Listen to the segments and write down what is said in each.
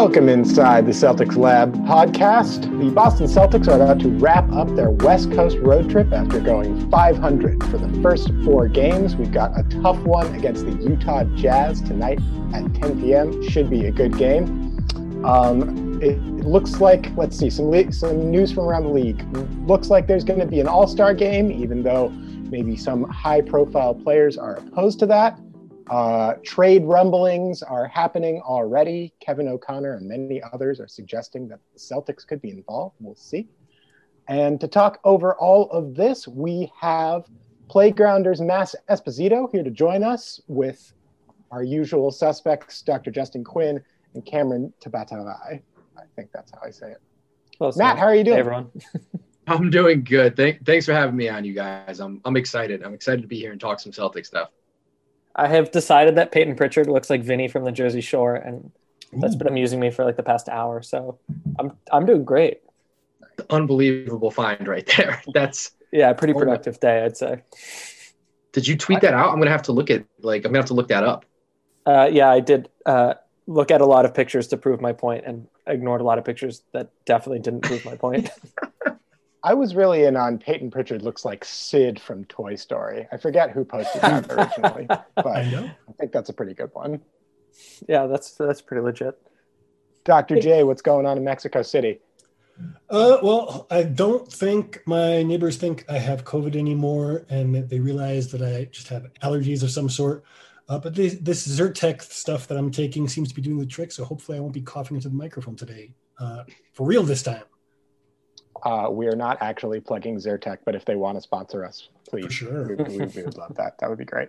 Welcome inside the Celtics Lab podcast. The Boston Celtics are about to wrap up their West Coast road trip after going 500 for the first four games. We've got a tough one against the Utah Jazz tonight at 10 p.m. Should be a good game. Um, it, looks like, let's see, some le- some news from around the league. Looks like there's going to be an All Star game, even though maybe some high profile players are opposed to that. Uh, trade rumblings are happening already. Kevin O'Connor and many others are suggesting that the Celtics could be involved. We'll see. And to talk over all of this, we have Playgrounders Matt Esposito here to join us with our usual suspects, Dr. Justin Quinn and Cameron Tabatarai. I think that's how I say it. Close Matt, how are you doing? Hey, everyone. I'm doing good. Thank, thanks for having me on, you guys. I'm I'm excited. I'm excited to be here and talk some Celtic stuff. I have decided that Payton Pritchard looks like Vinny from the Jersey Shore, and that's been amusing me for like the past hour. So I'm I'm doing great. Unbelievable find right there. That's. Yeah, pretty productive day, I'd say. Did you tweet that out? I'm gonna have to look at like I'm gonna have to look that up. Uh, yeah, I did uh, look at a lot of pictures to prove my point, and ignored a lot of pictures that definitely didn't prove my point. I was really in on Payton Pritchard looks like Sid from Toy Story. I forget who posted that originally, but I think that's a pretty good one. yeah, that's that's pretty legit. Dr. J, what's going on in Mexico City? Uh, well, I don't think my neighbors think I have COVID anymore, and that they realize that I just have allergies of some sort. Uh, but this, this Zyrtec stuff that I'm taking seems to be doing the trick, so hopefully I won't be coughing into the microphone today. Uh, for real this time. Uh, we are not actually plugging Zyrtec, but if they want to sponsor us, please. For sure. We, we, we would love that. That would be great.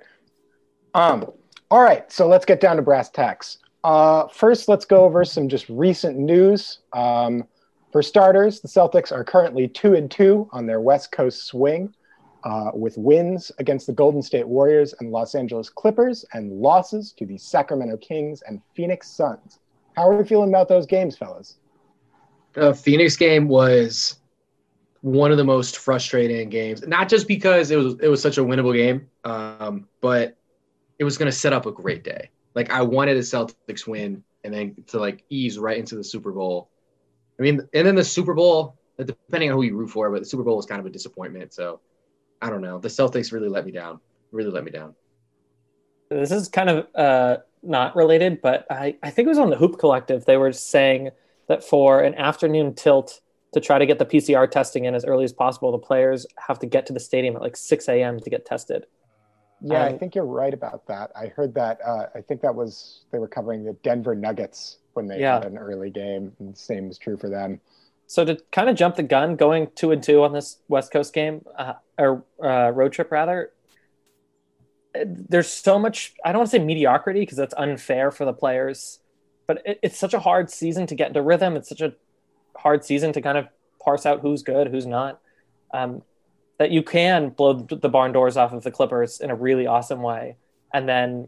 Um, all right, so let's get down to brass tacks. Uh, first, let's go over some just recent news. Um, for starters, the Celtics are currently two and two on their West Coast swing, uh, with wins against the Golden State Warriors and Los Angeles Clippers, and losses to the Sacramento Kings and Phoenix Suns. How are we feeling about those games, fellas? The Phoenix game was one of the most frustrating games. Not just because it was it was such a winnable game, um, but it was going to set up a great day. Like I wanted a Celtics win and then to like ease right into the Super Bowl. I mean, and then the Super Bowl, depending on who you root for, but the Super Bowl was kind of a disappointment. So I don't know. The Celtics really let me down. Really let me down. This is kind of uh, not related, but I, I think it was on the Hoop Collective. They were saying that for an afternoon tilt to try to get the PCR testing in as early as possible, the players have to get to the stadium at like 6 a.m. to get tested. Yeah, I Um, think you're right about that. I heard that. Uh, I think that was they were covering the Denver Nuggets when they Yeah. had an early game, and the same was true for them. So to kind of jump the gun, going two and two on this West Coast game uh, or uh, road trip rather, there's so much. I don't want to say mediocrity because that's unfair for the players, but it, it's such a hard season to get into rhythm. It's such a hard season to kind of parse out who's good, who's not. Um, that you can blow the barn doors off of the Clippers in a really awesome way, and then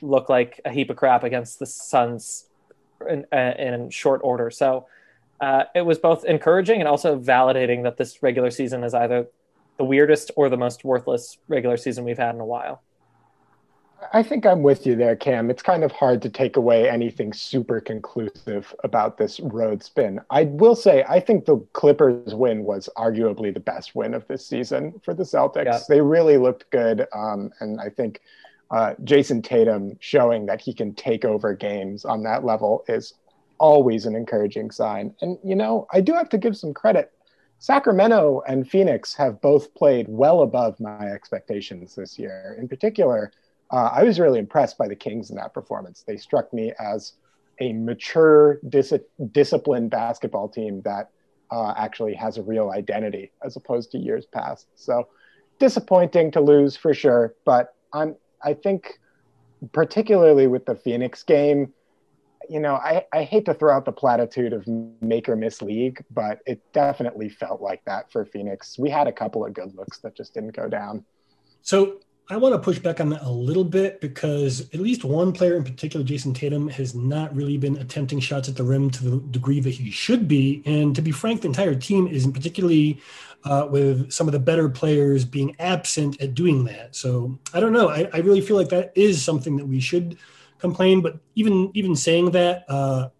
look like a heap of crap against the Suns in, uh, in short order. So uh, it was both encouraging and also validating that this regular season is either the weirdest or the most worthless regular season we've had in a while. I think I'm with you there, Cam. It's kind of hard to take away anything super conclusive about this road spin. I will say, I think the Clippers win was arguably the best win of this season for the Celtics. Yeah. They really looked good. Um, and I think uh, Jayson Tatum showing that he can take over games on that level is always an encouraging sign. And, you know, I do have to give some credit. Sacramento and Phoenix have both played well above my expectations this year. In particular, uh, I was really impressed by the Kings in that performance. They struck me as a mature, dis- disciplined basketball team that uh, actually has a real identity as opposed to years past. So disappointing to lose for sure, but I'm I think particularly with the Phoenix game, you know, I, I hate to throw out the platitude of make or miss league, but it definitely felt like that for Phoenix. We had a couple of good looks that just didn't go down. So I want to push back on that a little bit because at least one player in particular, Jayson Tatum, has not really been attempting shots at the rim to the degree that he should be. And to be frank, the entire team isn't particularly uh, with some of the better players being absent at doing that. So I don't know. I, I, really feel like that is something that we should complain. But even even saying that, uh,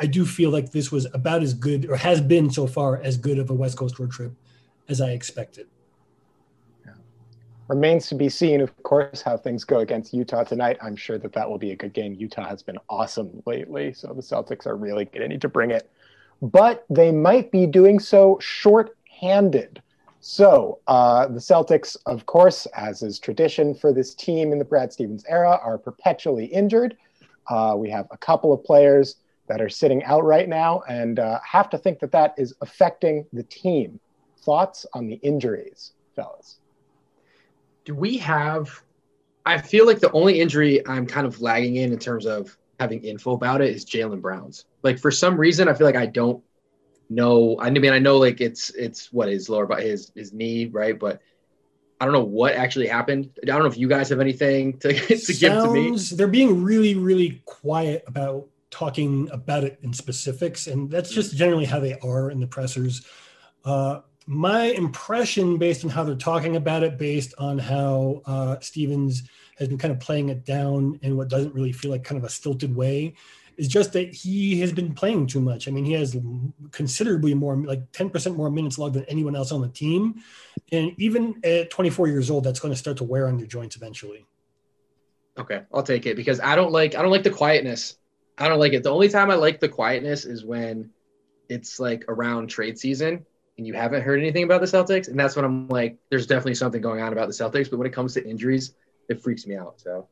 I do feel like this was about as good or has been so far as good of a West Coast road trip as I expected. Remains to be seen, of course, how things go against Utah tonight. I'm sure that that will be a good game. Utah has been awesome lately, so the Celtics are really going to need to bring it. But they might be doing so short-handed. So uh, the Celtics, of course, as is tradition for this team in the Brad Stevens era, are perpetually injured. Uh, we have a couple of players that are sitting out right now, and uh, have to think that that is affecting the team. Thoughts on the injuries, fellas? Do we have? I feel like the only injury I'm kind of lagging in in terms of having info about it is Jaylen Brown's. Like for some reason, I feel like I don't know. I mean, I know like it's it's what his lower but his his knee, right? But I don't know what actually happened. I don't know if you guys have anything to, to Sounds, give to me. They're being really, really quiet about talking about it in specifics, and that's just generally how they are in the pressers. Uh, my impression, based on how they're talking about it, based on how uh, Stevens has been kind of playing it down in what doesn't really feel like kind of a stilted way, is just that he has been playing too much. I mean, he has considerably more, like 10% more minutes logged than anyone else on the team. And even at 24 years old, that's going to start to wear on your joints eventually. Okay, I'll take it because I don't like I don't like the quietness. I don't like it. The only time I like the quietness is when it's like around trade season and you haven't heard anything about the Celtics, and that's when I'm like, there's definitely something going on about the Celtics. But when it comes to injuries, it freaks me out. So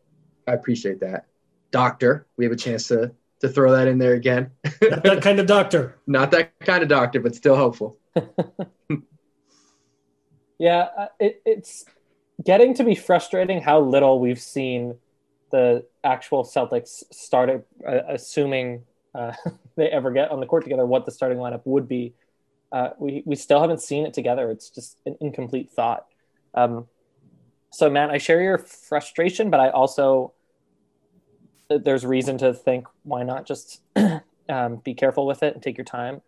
I appreciate that. Doctor, we have a chance to to throw that in there again. Not that kind of doctor. Not that kind of doctor, but still hopeful. yeah, uh, it, it's getting to be frustrating how little we've seen the actual Celtics start, uh, assuming uh, they ever get on the court together what the starting lineup would be uh, we we still haven't seen it together. It's just an incomplete thought. Um, so, Matt, I share your frustration, but I also there's reason to think why not just um, be careful with it and take your time.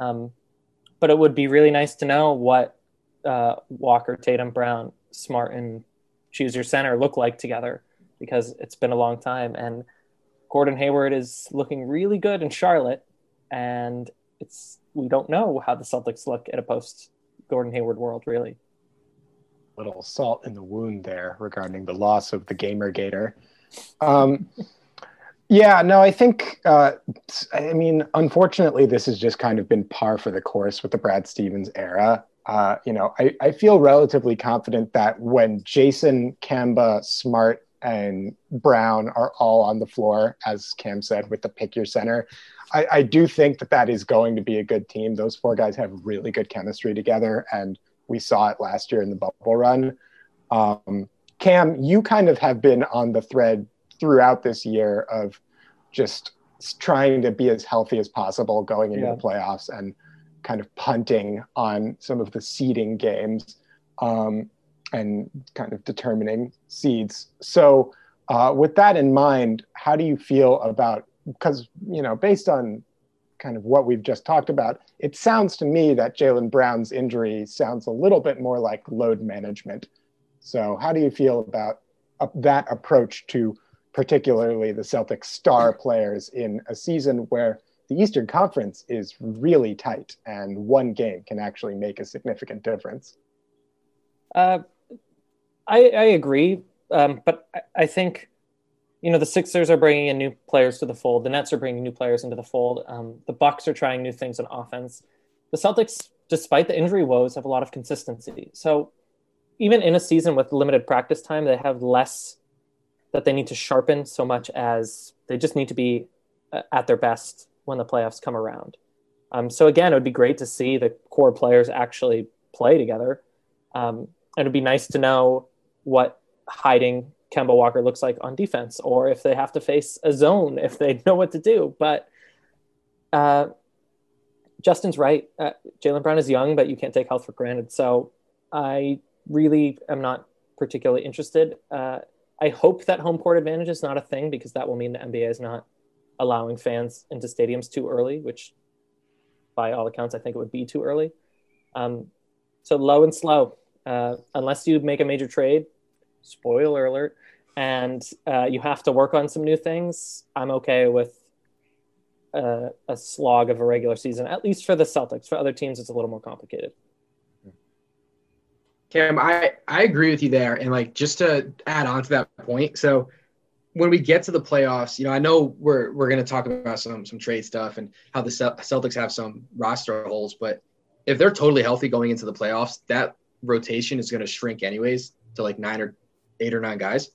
Um, but it would be really nice to know what uh, Walker, Tatum, Brown, Smart, and choose your center look like together because it's been a long time and Gordon Hayward is looking really good in Charlotte and it's we don't know how the Celtics look at a post Gordon Hayward world, really. A little salt in the wound there regarding the loss of the Gamer Gator. Um, yeah, no, I think, uh, I mean, unfortunately, this has just kind of been par for the course with the Brad Stevens era. Uh, you know, I, I feel relatively confident that when Jayson, Kemba, Smart, and Brown are all on the floor, as Cam said, with the pick your center, I, I do think that that is going to be a good team. Those four guys have really good chemistry together, and we saw it last year in the bubble run. Um, Cam, you kind of have been on the thread throughout this year of just trying to be as healthy as possible going into Yeah. the playoffs and kind of punting on some of the seeding games um, and kind of determining seeds. So, uh, with that in mind, how do you feel about because you know based on kind of what we've just talked about, it sounds to me that Jaylen Brown's injury sounds a little bit more like load management. So, how do you feel about that approach to particularly the Celtics star players in a season where the Eastern Conference is really tight and one game can actually make a significant difference? Uh, I, I agree, um, but I, I think you know the Sixers are bringing in new players to the fold. The Nets are bringing new players into the fold. Um, the Bucks are trying new things on offense. The Celtics, despite the injury woes, have a lot of consistency. So even in a season with limited practice time, they have less that they need to sharpen so much as they just need to be uh, at their best when the playoffs come around. Um, so again, it would be great to see the core players actually play together. Um, it'd be nice to know what hiding Kemba Walker looks like on defense, or if they have to face a zone, if they know what to do. But uh, Justin's right. Uh, Jaylen Brown is young, but you can't take health for granted. So I really am not particularly interested. Uh, I hope that home court advantage is not a thing because that will mean the NBA is not allowing fans into stadiums too early, which by all accounts, I think it would be too early. Um, so low and slow, uh, unless you make a major trade, spoiler alert, and uh, you have to work on some new things, I'm okay with a, a slog of a regular season, at least for the Celtics. For other teams, it's a little more complicated. Cam, I, I agree with you there. And like just to add on to that point, so when we get to the playoffs, you know, I know we're we're gonna talk about some some trade stuff and how the Celtics have some roster holes, but if they're totally healthy going into the playoffs, that rotation is gonna shrink anyways to like nine or eight or nine guys.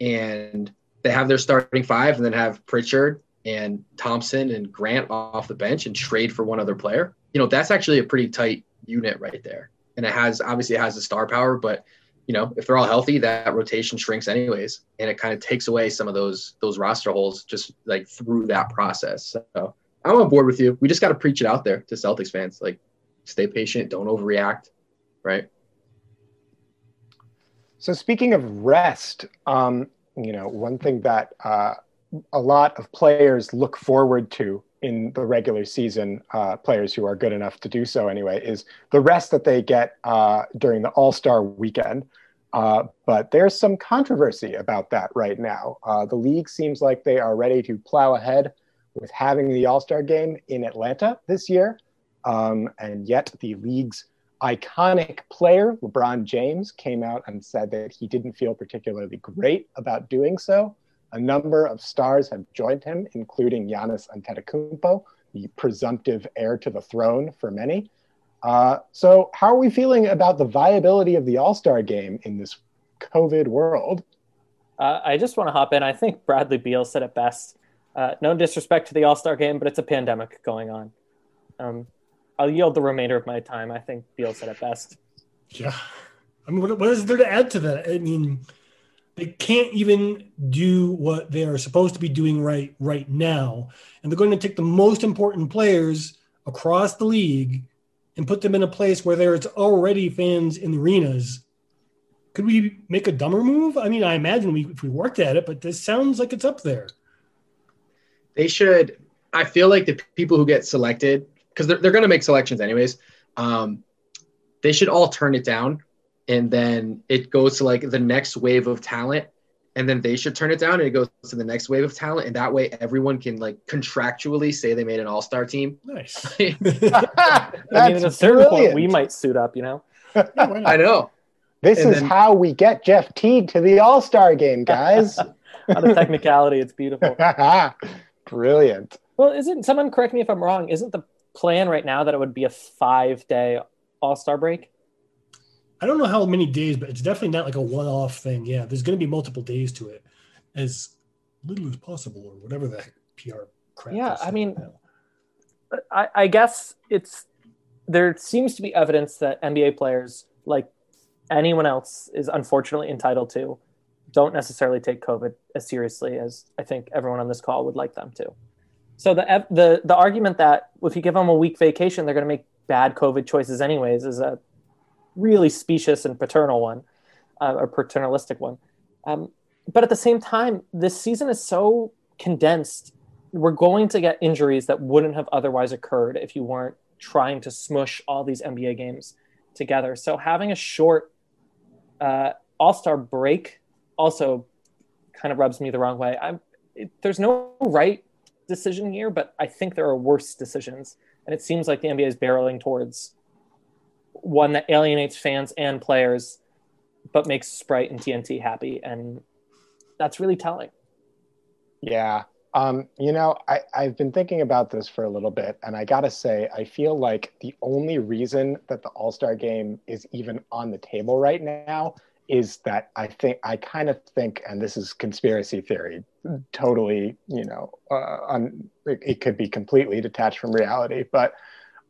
And they have their starting five and then have Pritchard and Thompson and Grant off the bench and trade for one other player. You know, that's actually a pretty tight unit right there and it has obviously it has the star power, but you know if they're all healthy, that rotation shrinks anyways, and it kind of takes away some of those those roster holes just like through that process. So I'm on board with you. We just got to preach it out there to Celtics fans, like stay patient, don't overreact, right? So speaking of rest, um, you know, one thing that uh, a lot of players look forward to in the regular season, uh, players who are good enough to do so anyway, is the rest that they get uh, during the All Star weekend. Uh, but there's some controversy about that right now. Uh, the league seems like they are ready to plow ahead with having the All Star game in Atlanta this year. Um, and yet, the league's iconic player, LeBron James, came out and said that he didn't feel particularly great about doing so. A number of stars have joined him, including Giannis Antetokounmpo, the presumptive heir to the throne for many. Uh, so, how are we feeling about the viability of the All Star game in this COVID world? Uh, I just want to hop in. I think Bradley Beal said it best. Uh, no disrespect to the All Star game, but it's a pandemic going on. Um, I'll yield the remainder of my time. I think Beal said it best. Yeah. I mean, what, what is there to add to that? I mean, they can't even do what they are supposed to be doing right right now, and they're going to take the most important players across the league and put them in a place where there's already fans in the arenas. Could we make a dumber move? I mean, I imagine we if we worked at it, but this sounds like it's up there. They should. I feel like the people who get selected, because they're, they're going to make selections anyways, um, they should all turn it down. And then it goes to like the next wave of talent. And then they should turn it down and it goes to the next wave of talent. And that way everyone can like contractually say they made an all star team. Nice. I mean, at a certain point, we might suit up, you know? I know. This And is then- how we get Jeff Teague to the All Star game, guys. On a technicality, it's beautiful. Brilliant. Well, isn't someone correct me if I'm wrong? Isn't the plan right now that it would be a five day All Star break? I don't know how many days, but it's definitely not like a one off thing. Yeah, there's going to be multiple days to it, as little as possible, or whatever the PR crap. Yeah, is. I mean, I, I guess it's there seems to be evidence that NBA players, like anyone else, is unfortunately entitled to, don't necessarily take COVID as seriously as I think everyone on this call would like them to. So the the the argument that if you give them a week vacation, they're going to make bad COVID choices anyways is a really specious and paternal one, uh, or paternalistic one. Um, but at the same time, this season is so condensed. We're going to get injuries that wouldn't have otherwise occurred if you weren't trying to smush all these NBA games together. So having a short uh, All Star break also kind of rubs me the wrong way. I'm, it, there's no right decision here, but I think there are worse decisions. And it seems like the NBA is barreling towards one that alienates fans and players, but makes Sprite and TNT happy. And that's really telling. Yeah. Um, you know, I, I've been thinking about this for a little bit, and I gotta say, I feel like the only reason that the All Star game is even on the table right now is that I think I kind of think, and this is conspiracy theory, totally, you know, uh, un, it, it, could be completely detached from reality, but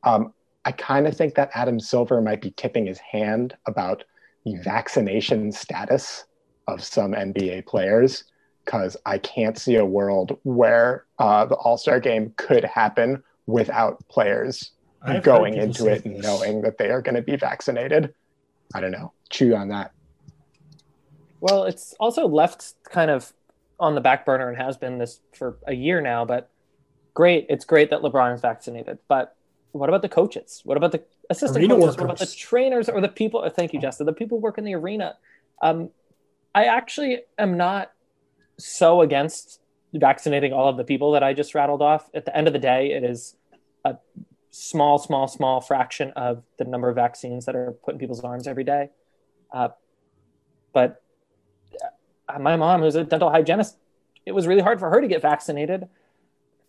um, I kind of think that Adam Silver might be tipping his hand about the vaccination status of some NBA players, because I can't see a world where uh, the All Star game could happen without players I've going into it and knowing that they are going to be vaccinated. I don't know. Chew on that. Well, it's also left kind of on the back burner and has been this for a year now. But great, it's great that LeBron is vaccinated. But what about the coaches? What about the assistant arena coaches? Workers. What about the trainers or the people? Thank you, Justin. The people who work in the arena. Um, I actually am not so against vaccinating all of the people that I just rattled off. At the end of the day, it is a small, small, small fraction of the number of vaccines that are put in people's arms every day. Uh, but my mom, who's a dental hygienist, it was really hard for her to get vaccinated.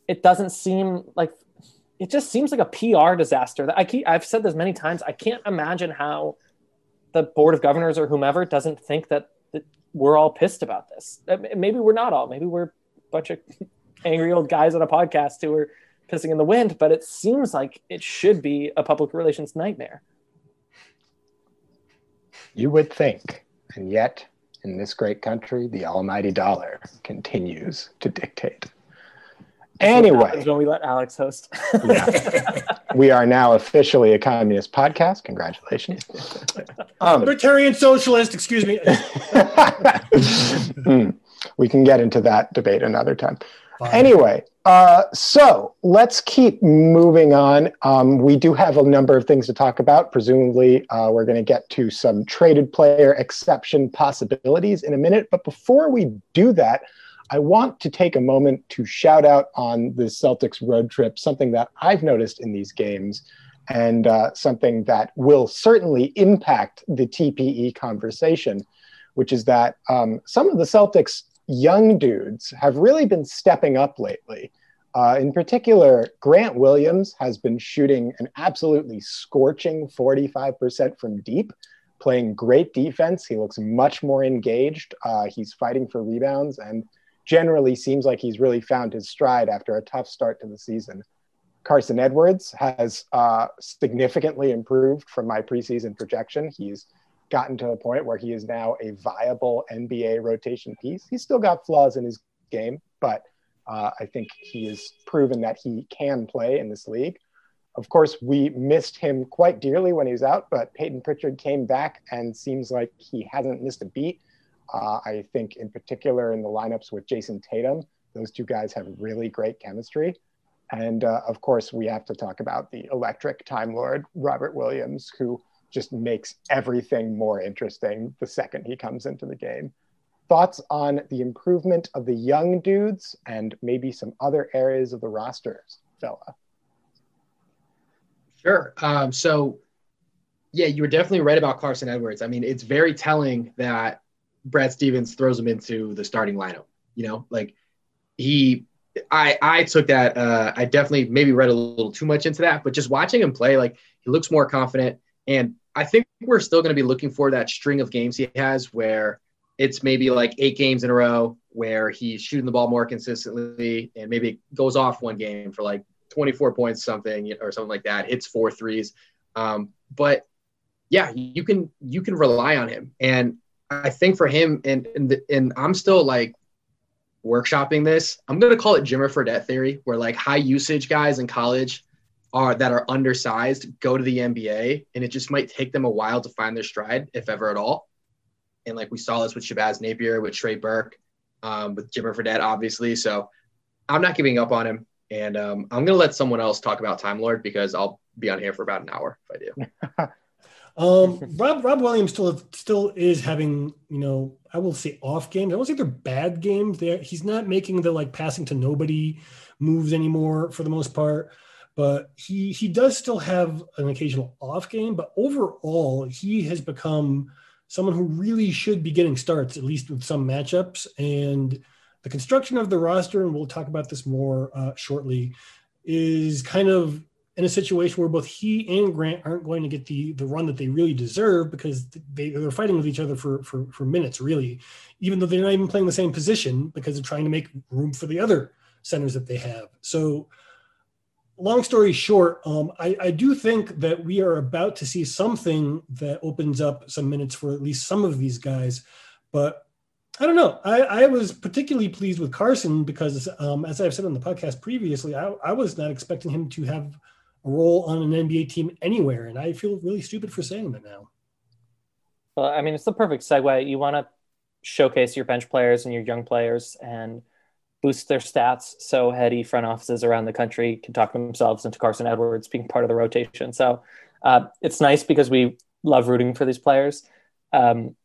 It doesn't seem like it just seems like a PR disaster. I keep I've said this many times. I can't imagine how the board of governors or whomever doesn't think that, that we're all pissed about this. Uh, maybe we're not all. Maybe we're a bunch of angry old guys on a podcast who are pissing in the wind. But it seems like it should be a public relations nightmare. You would think, and yet in this great country, the almighty dollar continues to dictate. Anyway, when we let Alex host, yeah. we are now officially a communist podcast. Congratulations, um, libertarian socialist. Excuse me. mm, we can get into that debate another time. Fine. Anyway, uh, so let's keep moving on. Um, we do have a number of things to talk about. Presumably, uh, we're going to get to some traded player exception possibilities in a minute. But before we do that, I want to take a moment to shout out on the Celtics road trip something that I've noticed in these games and uh, something that will certainly impact the TPE conversation, which is that um, some of the Celtics young dudes have really been stepping up lately. Uh, in particular, Grant Williams has been shooting an absolutely scorching 45% from deep, playing great defense. He looks much more engaged. Uh, he's fighting for rebounds and generally seems like he's really found his stride after a tough start to the season. Carsen Edwards has uh, significantly improved from my preseason projection. He's gotten to a point where he is now a viable NBA rotation piece. He's still got flaws in his game, but uh, I think he has proven that he can play in this league. Of course, we missed him quite dearly when he was out, but Payton Pritchard came back and seems like he hasn't missed a beat. Uh, I think, in particular, in the lineups with Jayson Tatum, those two guys have really great chemistry. And uh, of course, we have to talk about the electric Time Lord, Robert Williams, who just makes everything more interesting the second he comes into the game. Thoughts on the improvement of the young dudes and maybe some other areas of the rosters, fella? Sure. Um, so, yeah, you were definitely right about Carsen Edwards. I mean, it's very telling that Brad Stevens throws him into the starting lineup. You know, like he, I, I took that. Uh, I definitely maybe read a little too much into that, but just watching him play, like he looks more confident. And I think we're still going to be looking for that string of games he has where it's maybe like eight games in a row where he's shooting the ball more consistently and maybe it goes off one game for like 24 points something or something like that hits four threes um, but yeah you can you can rely on him and i think for him and and, and i'm still like workshopping this. I'm gonna call it Jimmer Fredette theory, where like high usage guys in college are that are undersized go to the NBA, and it just might take them a while to find their stride, if ever at all. And like we saw this with Shabazz Napier, with Trey Burke, um, with Jimmer Fredette, obviously. So I'm not giving up on him, and um, I'm gonna let someone else talk about Time Lord because I'll be on here for about an hour if I do. um, Rob Rob Williams still still is having you know I will say off games. I won't say they're bad games. There he's not making the like passing to nobody moves anymore for the most part but he he does still have an occasional off game. But overall, he has become someone who really should be getting starts at least with some matchups. And the construction of the roster, and we'll talk about this more uh, shortly, is kind of in a situation where both he and Grant aren't going to get the the run that they really deserve because they, they're fighting with each other for, for for minutes, really, even though they're not even playing the same position because they're trying to make room for the other centers that they have. So long story short, um, I, I, do think that we are about to see something that opens up some minutes for at least some of these guys. But I don't know. I, I was particularly pleased with Carsen because, um, as I've said on the podcast previously, I, I, was not expecting him to have a role on an NBA team anywhere. And I feel really stupid for saying that now. Well, I mean, it's the perfect segue. You want to showcase your bench players and your young players. And boost their stats so heady front offices around the country can talk themselves into Carsen Edwards being part of the rotation. So uh, it's nice because we love rooting for these players. Um,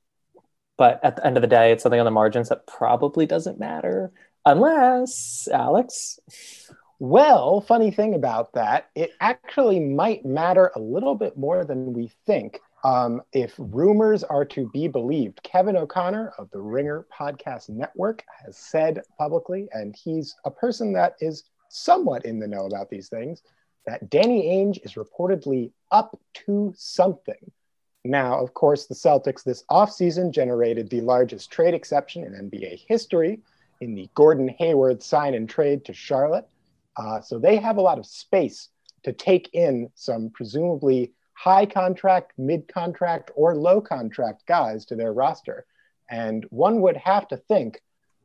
but at the end of the day, it's something on the margins that probably doesn't matter unless, Alex. Well, funny thing about that, it actually might matter a little bit more than we think. Um, if rumors are to be believed, Kevin O'Connor of the Ringer Podcast Network has said publicly, and he's a person that is somewhat in the know about these things, that Danny Ainge is reportedly up to something. Now, of course, the Celtics this offseason generated the largest trade exception in NBA history in the Gordon Hayward sign and trade to Charlotte. Uh, so they have a lot of space to take in some presumably high contract, mid contract, or low contract guys to their roster. And one would have to think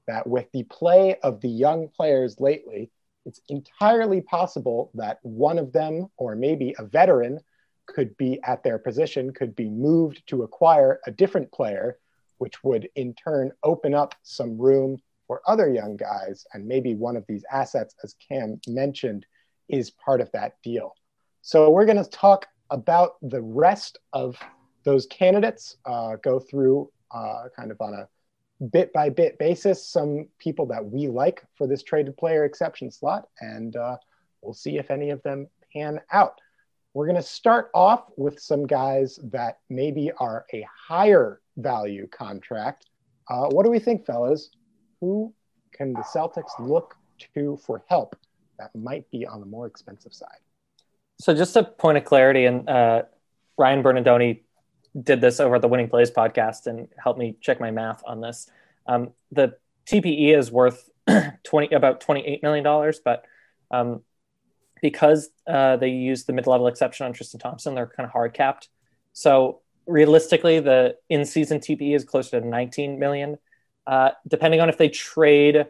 that with the play of the young players lately, it's entirely possible that one of them, or maybe a veteran, could be at their position, could be moved to acquire a different player, which would in turn open up some room for other young guys. And maybe one of these assets, as Cam mentioned, is part of that deal. So we're going to talk about the rest of those candidates, uh, go through uh, kind of on a bit by bit basis some people that we like for this traded player exception slot, and uh, we'll see if any of them pan out. We're going to start off with some guys that maybe are a higher value contract. Uh, what do we think, fellas? Who can the Celtics look to for help that might be on the more expensive side? So just a point of clarity, and uh, Ryan Bernardoni did this over at the Winning Plays podcast and helped me check my math on this. Um, the TPE is worth twenty about twenty eight million dollars, but um, because uh, they use the mid level exception on Tristan Thompson, they're kind of hard capped. So realistically, the in season TPE is closer to nineteen million. Uh, depending on if they trade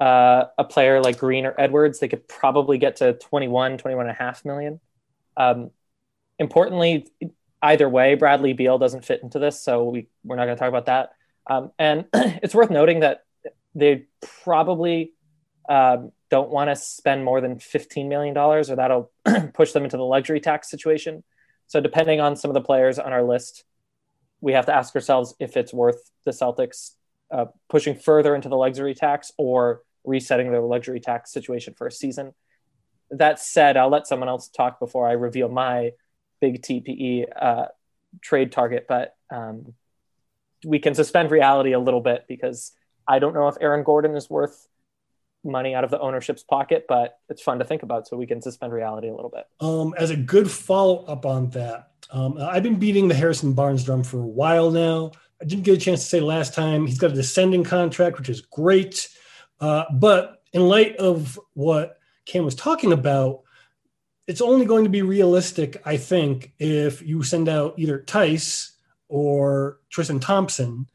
uh, a player like Green or Edwards, they could probably get to 21, 21 and a half million. Um, importantly, either way, Bradley Beal doesn't fit into this, so we, we're not going to talk about that. Um, and it's worth noting that they probably um, don't want to spend more than $15 million, or that'll push them into the luxury tax situation. So, depending on some of the players on our list, we have to ask ourselves if it's worth the Celtics uh, pushing further into the luxury tax or resetting the luxury tax situation for a season. That said, I'll let someone else talk before I reveal my big TPE uh, trade target, but um, we can suspend reality a little bit because I don't know if Aaron Gordon is worth money out of the ownership's pocket, but it's fun to think about. So we can suspend reality a little bit. Um, as a good follow up on that, um, I've been beating the Harrison Barnes drum for a while now. I didn't get a chance to say last time he's got a descending contract, which is great. Uh, but in light of what Cam was talking about, it's only going to be realistic, I think, if you send out either Theis or Tristan Thompson.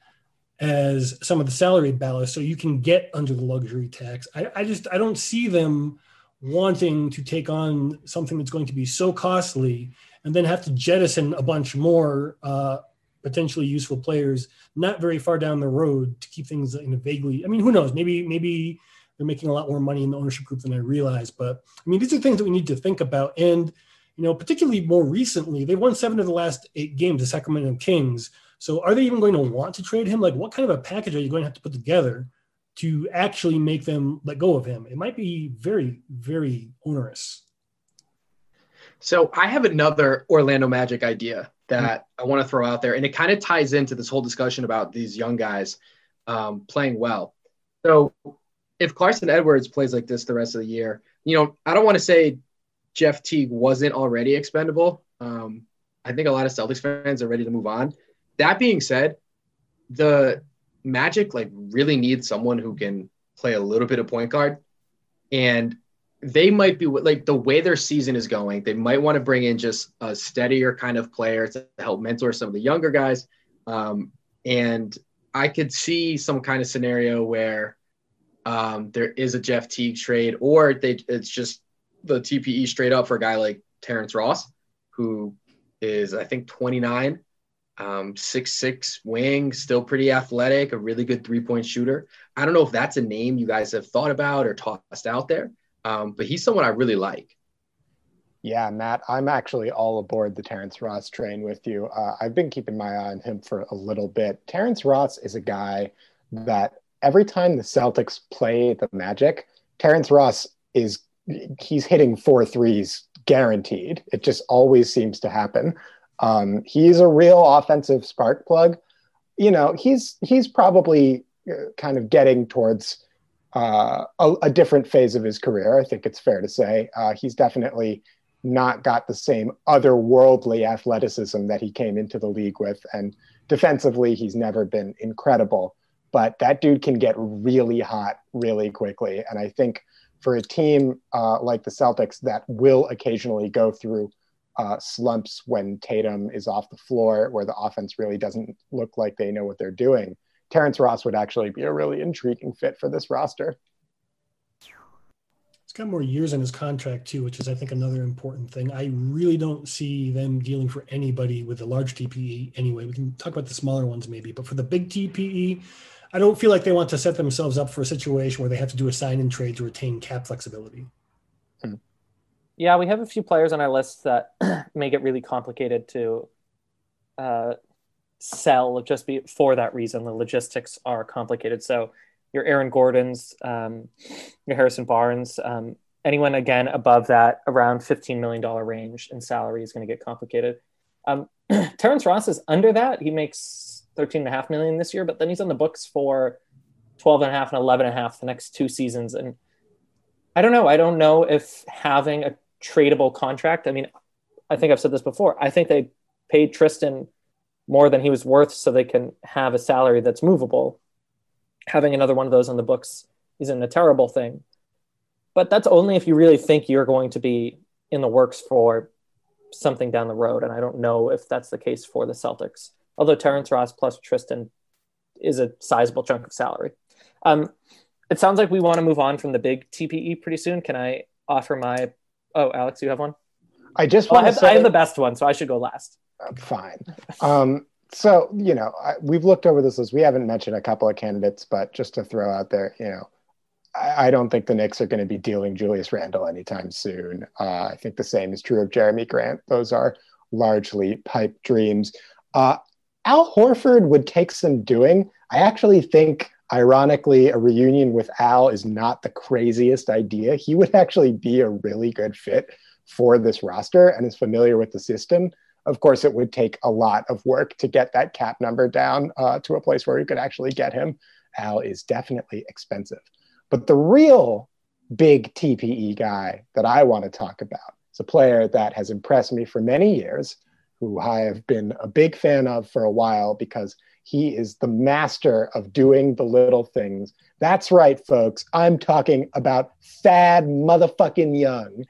as some of the salary ballast so you can get under the luxury tax. I, I just I don't see them wanting to take on something that's going to be so costly and then have to jettison a bunch more uh, potentially useful players not very far down the road to keep things in a vaguely. I mean, who knows? Maybe maybe they're making a lot more money in the ownership group than I realize. But I mean, these are things that we need to think about. And you know, particularly more recently, they won seven of the last eight games, the Sacramento Kings. So are they even going to want to trade him? Like, what kind of a package are you going to have to put together to actually make them let go of him? It might be very, very onerous. So I have another Orlando Magic idea that I want to throw out there, and it kind of ties into this whole discussion about these young guys um, playing well. So if Carsen Edwards plays like this the rest of the year, you know, I don't want to say Jeff Teague wasn't already expendable. Um, I think a lot of Celtics fans are ready to move on. That being said, the Magic like really needs someone who can play a little bit of point guard, and they might be like the way their season is going. They might want to bring in just a steadier kind of player to help mentor some of the younger guys. Um, and I could see some kind of scenario where um, there is a Jeff Teague trade, or they it's just the TPE straight up for a guy like Terrence Ross, who is I think 29, um, six six wing, still pretty athletic, a really good three point shooter. I don't know if that's a name you guys have thought about or tossed out there, um, but he's someone I really like. Yeah, Matt, I'm actually all aboard the Terrence Ross train with you. Uh, I've been keeping my eye on him for a little bit. Terrence Ross is a guy that every time the Celtics play the Magic, Terrence Ross is he's hitting four threes guaranteed. It just always seems to happen. Um, he's a real offensive spark plug. You know, he's he's probably uh, kind of getting towards uh, a, a, different phase of his career. I think it's fair to say uh, he's definitely not got the same otherworldly athleticism that he came into the league with, and defensively, he's never been incredible. But that dude can get really hot really quickly, and I think for a team uh, like the Celtics that will occasionally go through uh, slumps when Tatum is off the floor, where the offense really doesn't look like they know what they're doing. Terrence Ross would actually be a really intriguing fit for this roster. He's got more years in his contract too, which is I think another important thing. I really don't see them dealing for anybody with a large TPE anyway. We can talk about the smaller ones maybe, but for the big TPE, I don't feel like they want to set themselves up for a situation where they have to do a sign in trade to retain cap flexibility. Hmm. Yeah, we have a few players on our list that make it really complicated to uh, sell just be for that reason. The logistics are complicated. So your Aaron Gordons, um, your Harrison Barnes, um, anyone again above that around $15 million range in salary is going to get complicated. Um, Terrence Ross is under that. He makes 13 and a half million this year, but then he's on the books for 12 and a half and 11 and a half the next two seasons. And I don't know. I don't know if having a tradable contract, I mean, I think I've said this before. I think they paid Tristan more than he was worth so they can have a salary that's movable. Having another one of those on the books isn't a terrible thing. But that's only if you really think you're going to be in the works for something down the road. And I don't know if that's the case for the Celtics although Terrence Ross plus Tristan is a sizable chunk of salary. Um, it sounds like we want to move on from the big TPE pretty soon. Can I offer my? Oh, Alex, you have one. I just want well, I, have, say... I have the best one, so I should go last. Fine. Um, so you know, I, we've looked over this list. We haven't mentioned a couple of candidates, but just to throw out there, you know, I, I don't think the Knicks are going to be dealing Julius Randle anytime soon. Uh, I think the same is true of Jerami Grant. Those are largely pipe dreams. Uh, Al Horford would take some doing. I actually think, ironically, a reunion with Al is not the craziest idea. He would actually be a really good fit for this roster and is familiar with the system. Of course, it would take a lot of work to get that cap number down uh, to a place where you could actually get him. Al is definitely expensive. But the real big TPE guy that I want to talk about is a player that has impressed me for many years who I have been a big fan of for a while because he is the master of doing the little things. That's right, folks. I'm talking about Thad motherfucking Young,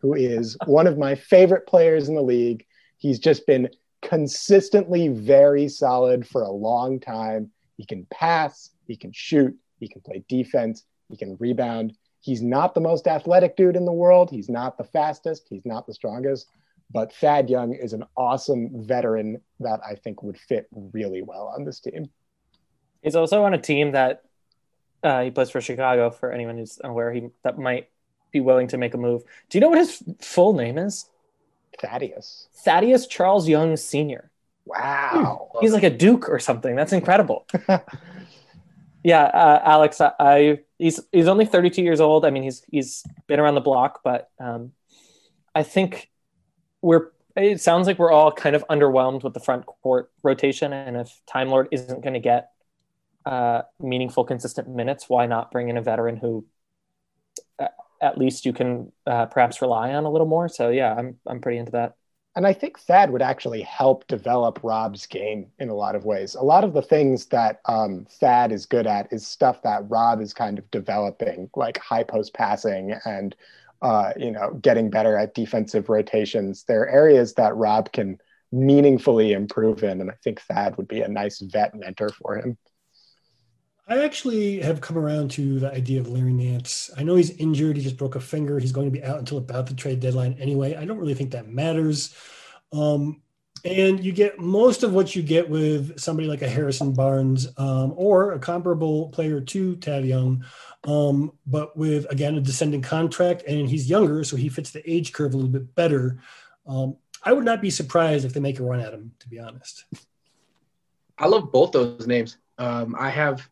who is one of my favorite players in the league. He's just been consistently very solid for a long time. He can pass, he can shoot, he can play defense, he can rebound. He's not the most athletic dude in the world. He's not the fastest. He's not the strongest. But Thad Young is an awesome veteran that I think would fit really well on this team. He's also on a team that uh, he plays for Chicago. For anyone who's aware, he that might be willing to make a move. Do you know what his full name is? Thaddeus. Thaddeus Charles Young Sr. Wow. He's like a duke or something. That's incredible. yeah, uh, Alex, I, I, he's he's only 32 years old. I mean, he's he's been around the block, but um, I think we're. It sounds like we're all kind of underwhelmed with the front court rotation, and if Time Lord isn't going to get uh, meaningful, consistent minutes, why not bring in a veteran who uh, at least you can uh, perhaps rely on a little more? So yeah, I'm I'm pretty into that. And I think Thad would actually help develop Rob's game in a lot of ways. A lot of the things that um, Thad is good at is stuff that Rob is kind of developing, like high post passing and uh, you know getting better at defensive rotations. There are areas that Rob can meaningfully improve in, and I think Thad would be a nice vet mentor for him. I actually have come around to the idea of Larry Nance. I know he's injured. He just broke a finger. He's going to be out until about the trade deadline anyway. I don't really think that matters. Um, and you get most of what you get with somebody like a Harrison Barnes um, or a comparable player to Thad Young, um, but with, again, a descending contract. And he's younger, so he fits the age curve a little bit better. Um, I would not be surprised if they make a run at him, to be honest. I love both those names. Um, I have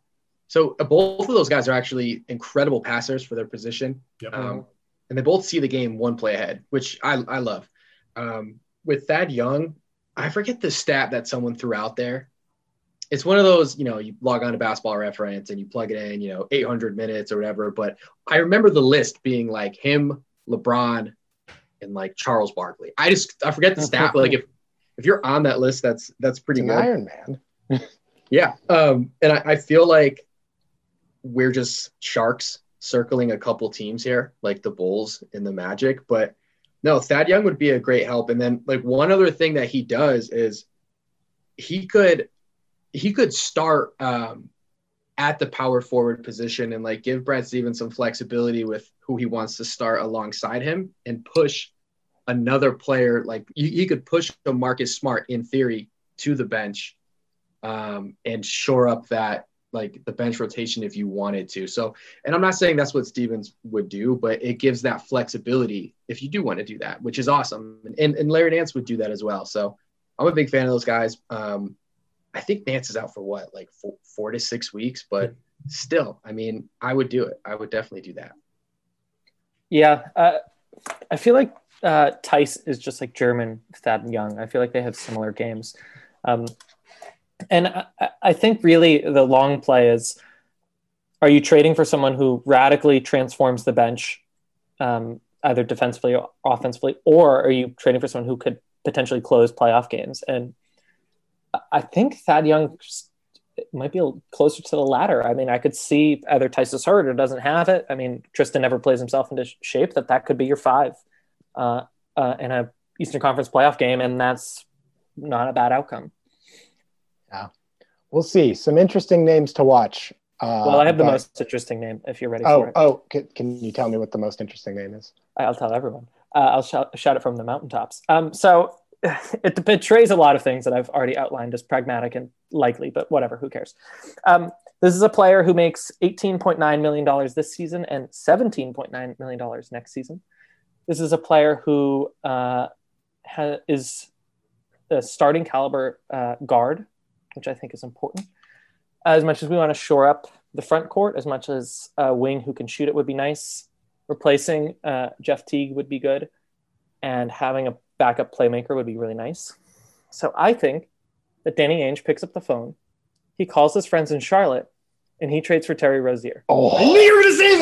so uh, both of those guys are actually incredible passers for their position. Yep. Um, and they both see the game one play ahead, which I, I love. Um, with Thad Young, I forget the stat that someone threw out there. It's one of those, you know, you log on to basketball reference and you plug it in, you know, 800 minutes or whatever. But I remember the list being like him, LeBron, and like Charles Barkley. I just, I forget the stat, but like if, if you're on that list, that's, that's pretty good. Iron Man. yeah. Um, and I, I feel like we're just sharks circling a couple teams here, like the Bulls and the Magic. But no, Thad Young would be a great help. And then like one other thing that he does is he could he could start um, at the power forward position and like give Brad Stevens some flexibility with who he wants to start alongside him and push another player like he could push a Marcus Smart in theory to the bench um, and shore up that like the bench rotation if you wanted to. So, and I'm not saying that's what Stevens would do, but it gives that flexibility if you do want to do that, which is awesome. And, and Larry Nance would do that as well. So I'm a big fan of those guys. Um, I think Nance is out for what, like four, four to six weeks, but still, I mean, I would do it. I would definitely do that. Yeah. Uh, I feel like uh, Theis is just like German Thad Young. I feel like they have similar games. Um, and I, I think really the long play is are you trading for someone who radically transforms the bench, um, either defensively or offensively, or are you trading for someone who could potentially close playoff games? And I think Thad Young might be closer to the latter. I mean, I could see either Theis hurt or doesn't have it. I mean, Tristan never plays himself into shape. That that could be your five uh, uh, in a Eastern Conference playoff game, and that's not a bad outcome. Yeah, we'll see. Some interesting names to watch. Uh, well, I have the but... most interesting name. If you're ready oh, for it. Oh, can, can you tell me what the most interesting name is? I'll tell everyone. Uh, I'll shout, shout, it from the mountaintops. Um, so it betrays a lot of things that I've already outlined as pragmatic and likely, but whatever, who cares? Um, this is a player who makes $18.9 million this season and $17.9 million next season. This is a player who uh, ha- is a starting caliber uh, guard which I think is important. As much as we want to shore up the front court, as much as a wing who can shoot it would be nice, replacing uh, Jeff Teague would be good, and having a backup playmaker would be really nice. So I think that Danny Ainge picks up the phone, he calls his friends in Charlotte, and he trades for Terry Rozier. Oh, I knew you were going to say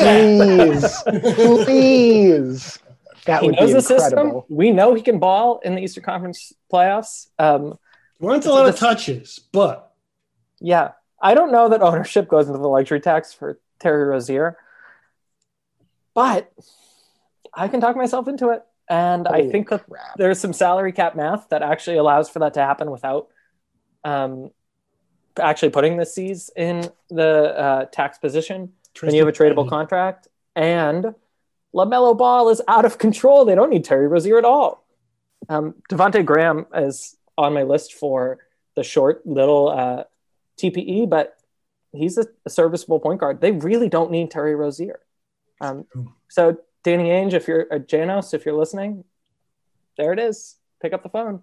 that. Please, please. That he knows the system. We know he can ball in the Eastern Conference playoffs. Um, Wants a lot of touches, but yeah, I don't know that ownership goes into the luxury tax for Terry Rozier, but I can talk myself into it, and Holy I think that crap. there's some salary cap math that actually allows for that to happen without um, actually putting the C's in the uh, tax position when you have a tradable contract. And LaMelo Ball is out of control. They don't need Terry Rozier at all. Um, Devonte Graham is on my list for the short little uh, TPE, but he's a, a, serviceable point guard. They really don't need Terry Rozier. Um, so Danny Ainge, if you're uh, Janos, if you're listening, there it is. Pick up the phone.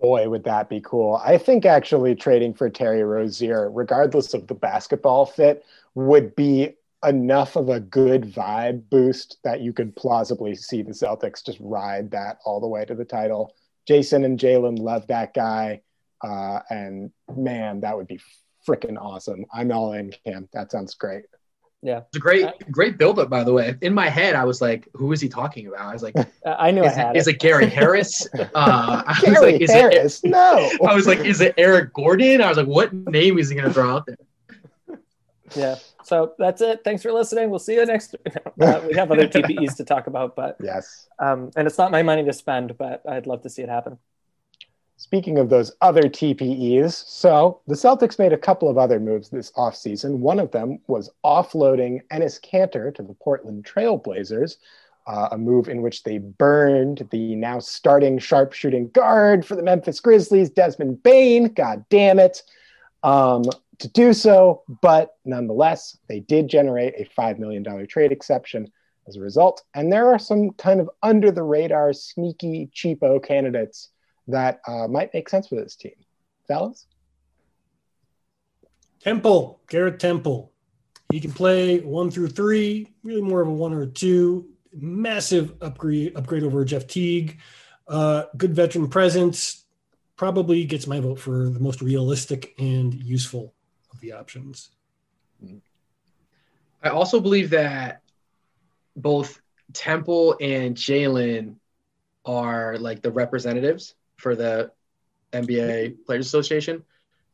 Boy, would that be cool. I think actually trading for Terry Rozier, regardless of the basketball fit, would be enough of a good vibe boost that you could plausibly see the Celtics just ride that all the way to the title. Jayson and Jaylen love that guy. Uh, and man, that would be freaking awesome. I'm all in, Cam. That sounds great. Yeah, it's a great, great buildup. By the way, in my head, I was like, "Who is he talking about?" I was like, "I knew is, I had it, is it Gary Harris?" Uh, I Gary was like, "Is Harris? it?" No. I was like, "Is it Eric Gordon?" I was like, "What name is he going to throw out there?" Yeah. So that's it. Thanks for listening. We'll see you next. Uh, we have other TPEs to talk about, but yes. Um, and it's not my money to spend, but I'd love to see it happen. Speaking of those other TPEs, so the Celtics made a couple of other moves this offseason. One of them was offloading Enes Kanter to the Portland Trailblazers, uh, a move in which they burned the now starting sharpshooting guard for the Memphis Grizzlies, Desmond Bane. God damn it. Um, to do so, but nonetheless, they did generate a $5 million trade exception as a result. And there are some kind of under the radar, sneaky, cheapo candidates that uh, might make sense for this team. Fellas? Temple, Garrett Temple. He can play one through three, really more of a one or a two. Massive upgrade upgrade over Jeff Teague. Uh, good veteran presence. Probably gets my vote for the most realistic and useful the options. I also believe that both Temple and Jaylen are like the representatives for the NBA Players Association,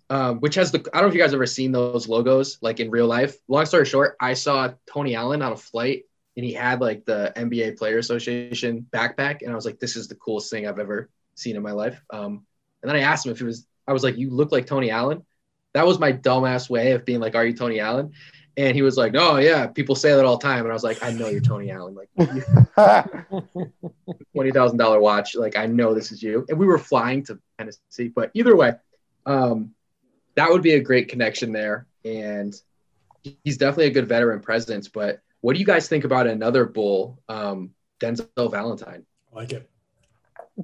um, which has the I don't know if you guys ever seen those logos like in real life. Long story short, I saw Tony Allen on a flight and he had like the NBA Player Association backpack, and I was like, this is the coolest thing I've ever seen in my life. Um, and then I asked him if it was. I was like, you look like Tony Allen. That was my dumbass way of being like, are you Tony Allen? And he was like, "No, oh, yeah, people say that all the time." And I was like, "I know you're Tony Allen. Like, twenty thousand dollar watch. Like, I know this is you." And we were flying to Tennessee, but either way, um, that would be a great connection there. And he's definitely a good veteran presence. But what do you guys think about another bull, um, Denzel Valentine? I like it.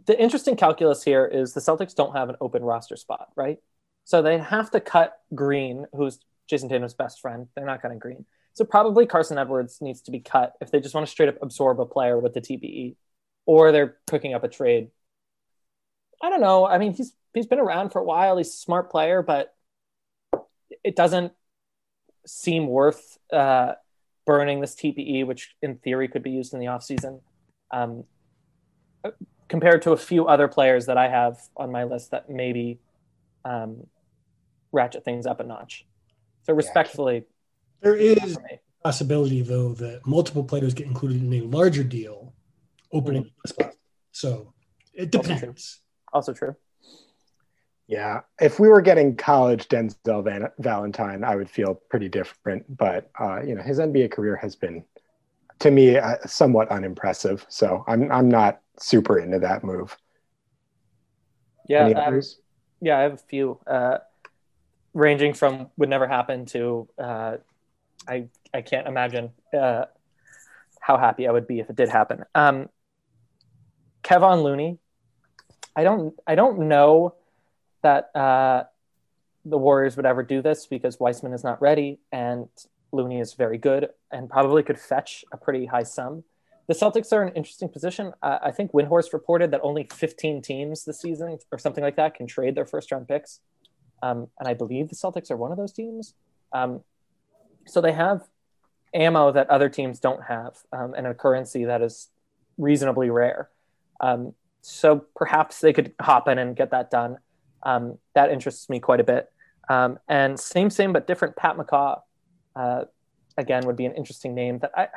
The interesting calculus here is the Celtics don't have an open roster spot, right? So they have to cut Green, who's Jayson Tatum's best friend. They're not cutting Green. So probably Carsen Edwards needs to be cut if they just want to straight up absorb a player with the TPE, or they're cooking up a trade. I don't know. I mean, he's he's been around for a while. He's a smart player, but it doesn't seem worth uh, burning this TPE, which in theory could be used in the offseason, um, compared to a few other players that I have on my list that maybe um, ratchet things up a notch. So respectfully, there is a possibility though that multiple players get included in a larger deal, opening mm-hmm. the spot. So it depends. Also true. Also true. Yeah, if we were getting college Denzel Van- Valentine, I would feel pretty different. But uh, you know, his NBA career has been, to me, uh, somewhat unimpressive. So I'm I'm not super into that move. Yeah, um, yeah, I have a few. Uh, ranging from would never happen to uh, I I can't imagine uh, how happy I would be if it did happen. Um, Kevon Looney, I don't I don't know that uh, the Warriors would ever do this because Wiseman is not ready and Looney is very good and probably could fetch a pretty high sum. The Celtics are in an interesting position. Uh, I think Windhorst reported that only 15 teams this season or something like that can trade their first round picks. Um, and I believe the Celtics are one of those teams. Um, so they have ammo that other teams don't have um, and a currency that is reasonably rare. Um, so perhaps they could hop in and get that done. Um, that interests me quite a bit. Um, and same, same, but different. Pat McCaw, uh, again, would be an interesting name. That I,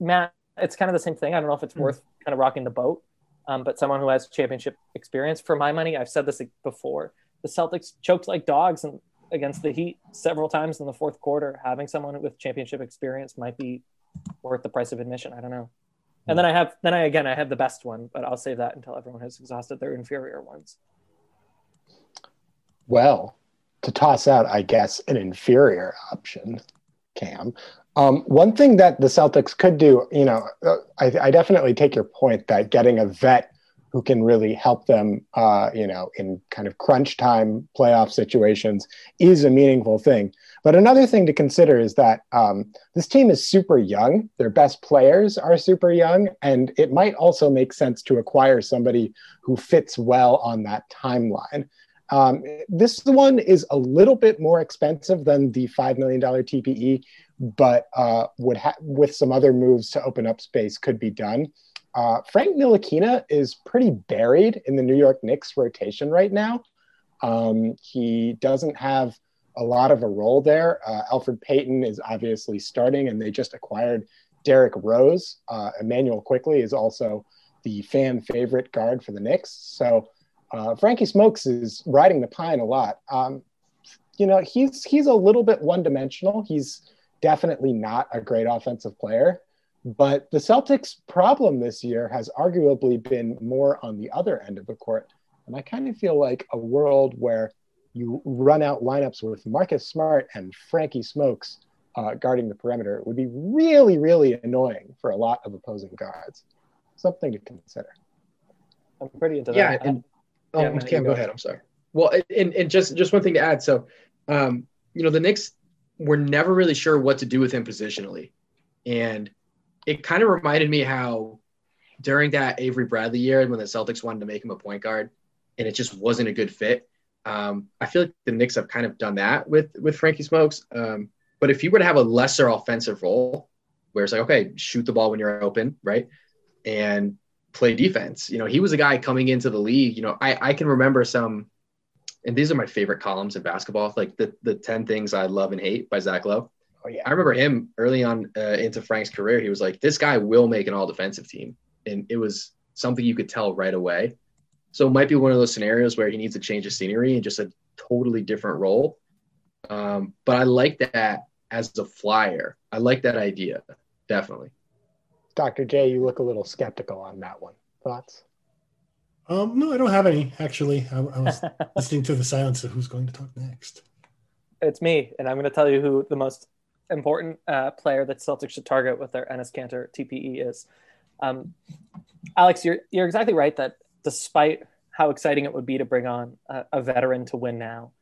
Matt, it's kind of the same thing. I don't know if it's mm-hmm. worth kind of rocking the boat, but someone who has championship experience. For my money, I've said this before the Celtics choked like dogs and against the Heat several times in the fourth quarter. Having someone with championship experience might be worth the price of admission. I don't know. And then I have, then I again, I have the best one, but I'll save that until everyone has exhausted their inferior ones. Well, to toss out, I guess, an inferior option, Cam. Um, one thing that the Celtics could do, you know, uh, I, I definitely take your point that getting a vet who can really help them, uh, you know, in kind of crunch time playoff situations is a meaningful thing. But another thing to consider is that um, this team is super young. Their best players are super young, and it might also make sense to acquire somebody who fits well on that timeline. Um, this one is a little bit more expensive than the $5 million TPE, but uh, would ha- with some other moves to open up space could be done. Uh, Frank Ntilikina is pretty buried in the New York Knicks rotation right now. Um, he doesn't have a lot of a role there. Uh, Elfrid Payton is obviously starting, and they just acquired Derrick Rose. Uh, Immanuel Quickley is also the fan favorite guard for the Knicks. So uh, Frankie Smokes is riding the pine a lot. Um, you know, he's he's a little bit one dimensional. He's definitely not a great offensive player. But the Celtics' problem this year has arguably been more on the other end of the court. And I kind of feel like a world where you run out lineups with Marcus Smart and Frankie Smokes uh, guarding the perimeter would be really, really annoying for a lot of opposing guards. Something to consider. I'm pretty into yeah, that. and Yeah, oh, Matt, Cam, you go go. ahead. I'm sorry. Well, and, and just just one thing to add. So, um, you know, the Knicks were never really sure what to do with him positionally, and it kind of reminded me how during that Avery Bradley year when the Celtics wanted to make him a point guard, and it just wasn't a good fit. Um, I feel like the Knicks have kind of done that with with Frankie Smokes. Um, but if you were to have a lesser offensive role, where it's like, okay, shoot the ball when you're open, right, and play defense. You know, he was a guy coming into the league. You know, I I can remember some, and these are my favorite columns in basketball, like the the ten things I love and hate by Zach Lowe. Oh yeah. I remember him early on uh, into Frank's career. He was like, this guy will make an all defensive team. And it was something you could tell right away. So it might be one of those scenarios where he needs to change of scenery and just a totally different role. Um, but I like that as a flyer. I like that idea. Definitely. Dr. J, you look a little skeptical on that one. Thoughts? Um, no, I don't have any actually. I, I was listening to the silence of who's going to talk next. It's me, and I'm going to tell you who the most important uh, player that Celtics should target with their Enes Kanter TPE is. Um, Alex, you're you're exactly right that despite how exciting it would be to bring on a, a veteran to win now,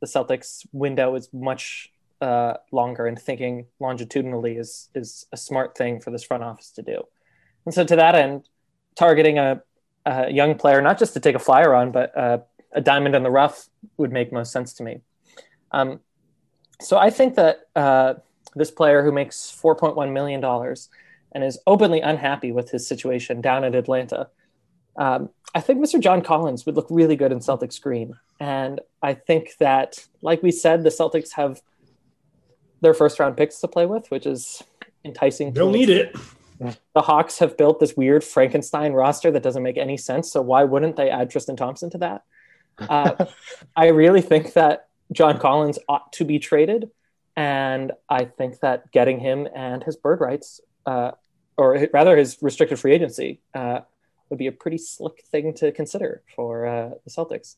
the Celtics window is much uh, longer, and thinking longitudinally is is a smart thing for this front office to do. And so, to that end, targeting a, a young player, not just to take a flyer on, but uh, a diamond in the rough, would make most sense to me. Um, so I think that uh, this player who makes $4.1 million and is openly unhappy with his situation down at Atlanta, um, I think Mr. John Collins would look really good in Celtics green. And I think that, like we said, the Celtics have their first round picks to play with, which is enticing. They'll need it. the Hawks have built this weird Frankenstein roster that doesn't make any sense. So why wouldn't they add Tristan Thompson to that? Uh, I really think that John Collins ought to be traded, and I think that getting him and his bird rights, uh, or rather his restricted free agency, uh, would be a pretty slick thing to consider for uh, the Celtics.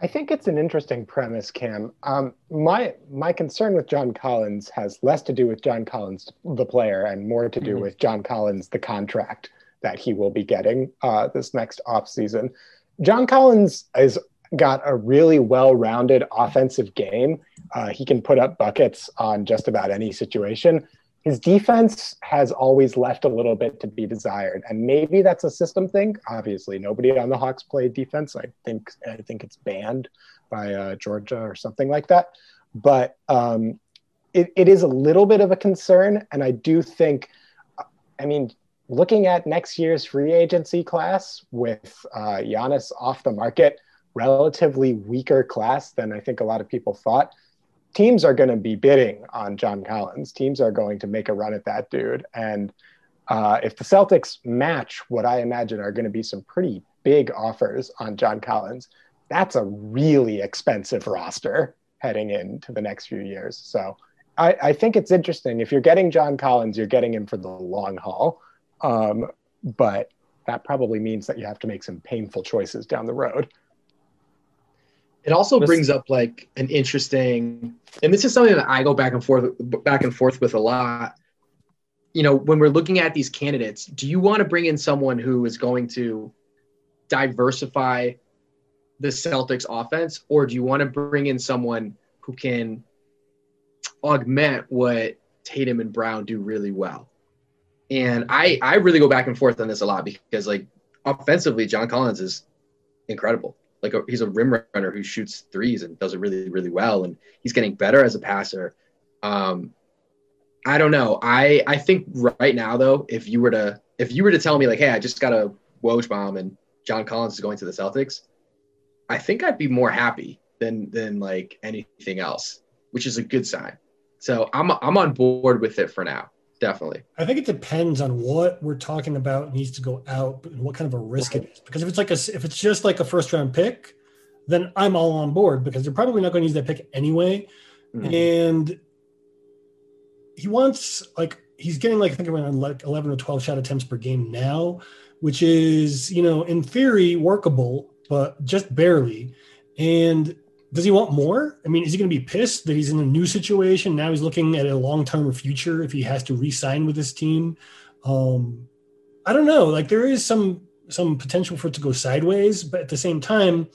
I think it's an interesting premise, Cam. Um, my my concern with John Collins has less to do with John Collins, the player, and more to do Mhm. with John Collins, the contract that he will be getting uh, this next offseason. John Collins has got a really well-rounded offensive game. Uh, he can put up buckets on just about any situation. His defense has always left a little bit to be desired, and maybe that's a system thing. Obviously, nobody on the Hawks played defense. I think I think it's banned by uh, Georgia or something like that. But um, it, it is a little bit of a concern, and I do think, I mean, looking at next year's free agency class with uh, Giannis off the market, relatively weaker class than I think a lot of people thought teams are going to be bidding on John Collins. Teams are going to make a run at that dude. And uh, if the Celtics match what I imagine are going to be some pretty big offers on John Collins, that's a really expensive roster heading into the next few years. So I, I think it's interesting. If you're getting John Collins, you're getting him for the long haul. Um, but that probably means that you have to make some painful choices down the road. It also brings up like an interesting, and this is something that I go back and forth back and forth with a lot. You know, when we're looking at these candidates, do you want to bring in someone who is going to diversify the Celtics offense, or do you want to bring in someone who can augment what Tatum and Brown do really well? And I I really go back and forth on this a lot because like offensively, John Collins is incredible. Like a, he's a rim runner who shoots threes and does it really really well, and he's getting better as a passer. Um, I don't know. I I think right now though, if you were to if you were to tell me like, hey, I just got a Woj bomb and John Collins is going to the Celtics, I think I'd be more happy than than like anything else, which is a good sign. So I'm I'm on board with it for now. Definitely. I think it depends on what we're talking about needs to go out and what kind of a risk it is. Because if it's like a if it's just like a first round pick, then I'm all on board because they're probably not going to use that pick anyway. Mm-hmm. And he wants like he's getting like I think around like 11 or 12 shot attempts per game now, which is you know in theory workable but just barely. And does he want more? I mean, is he going to be pissed that he's in a new situation? Now he's looking at a long term future if he has to re sign with this team. Um, I don't know. Like there is some some potential for it to go sideways, but at the same time,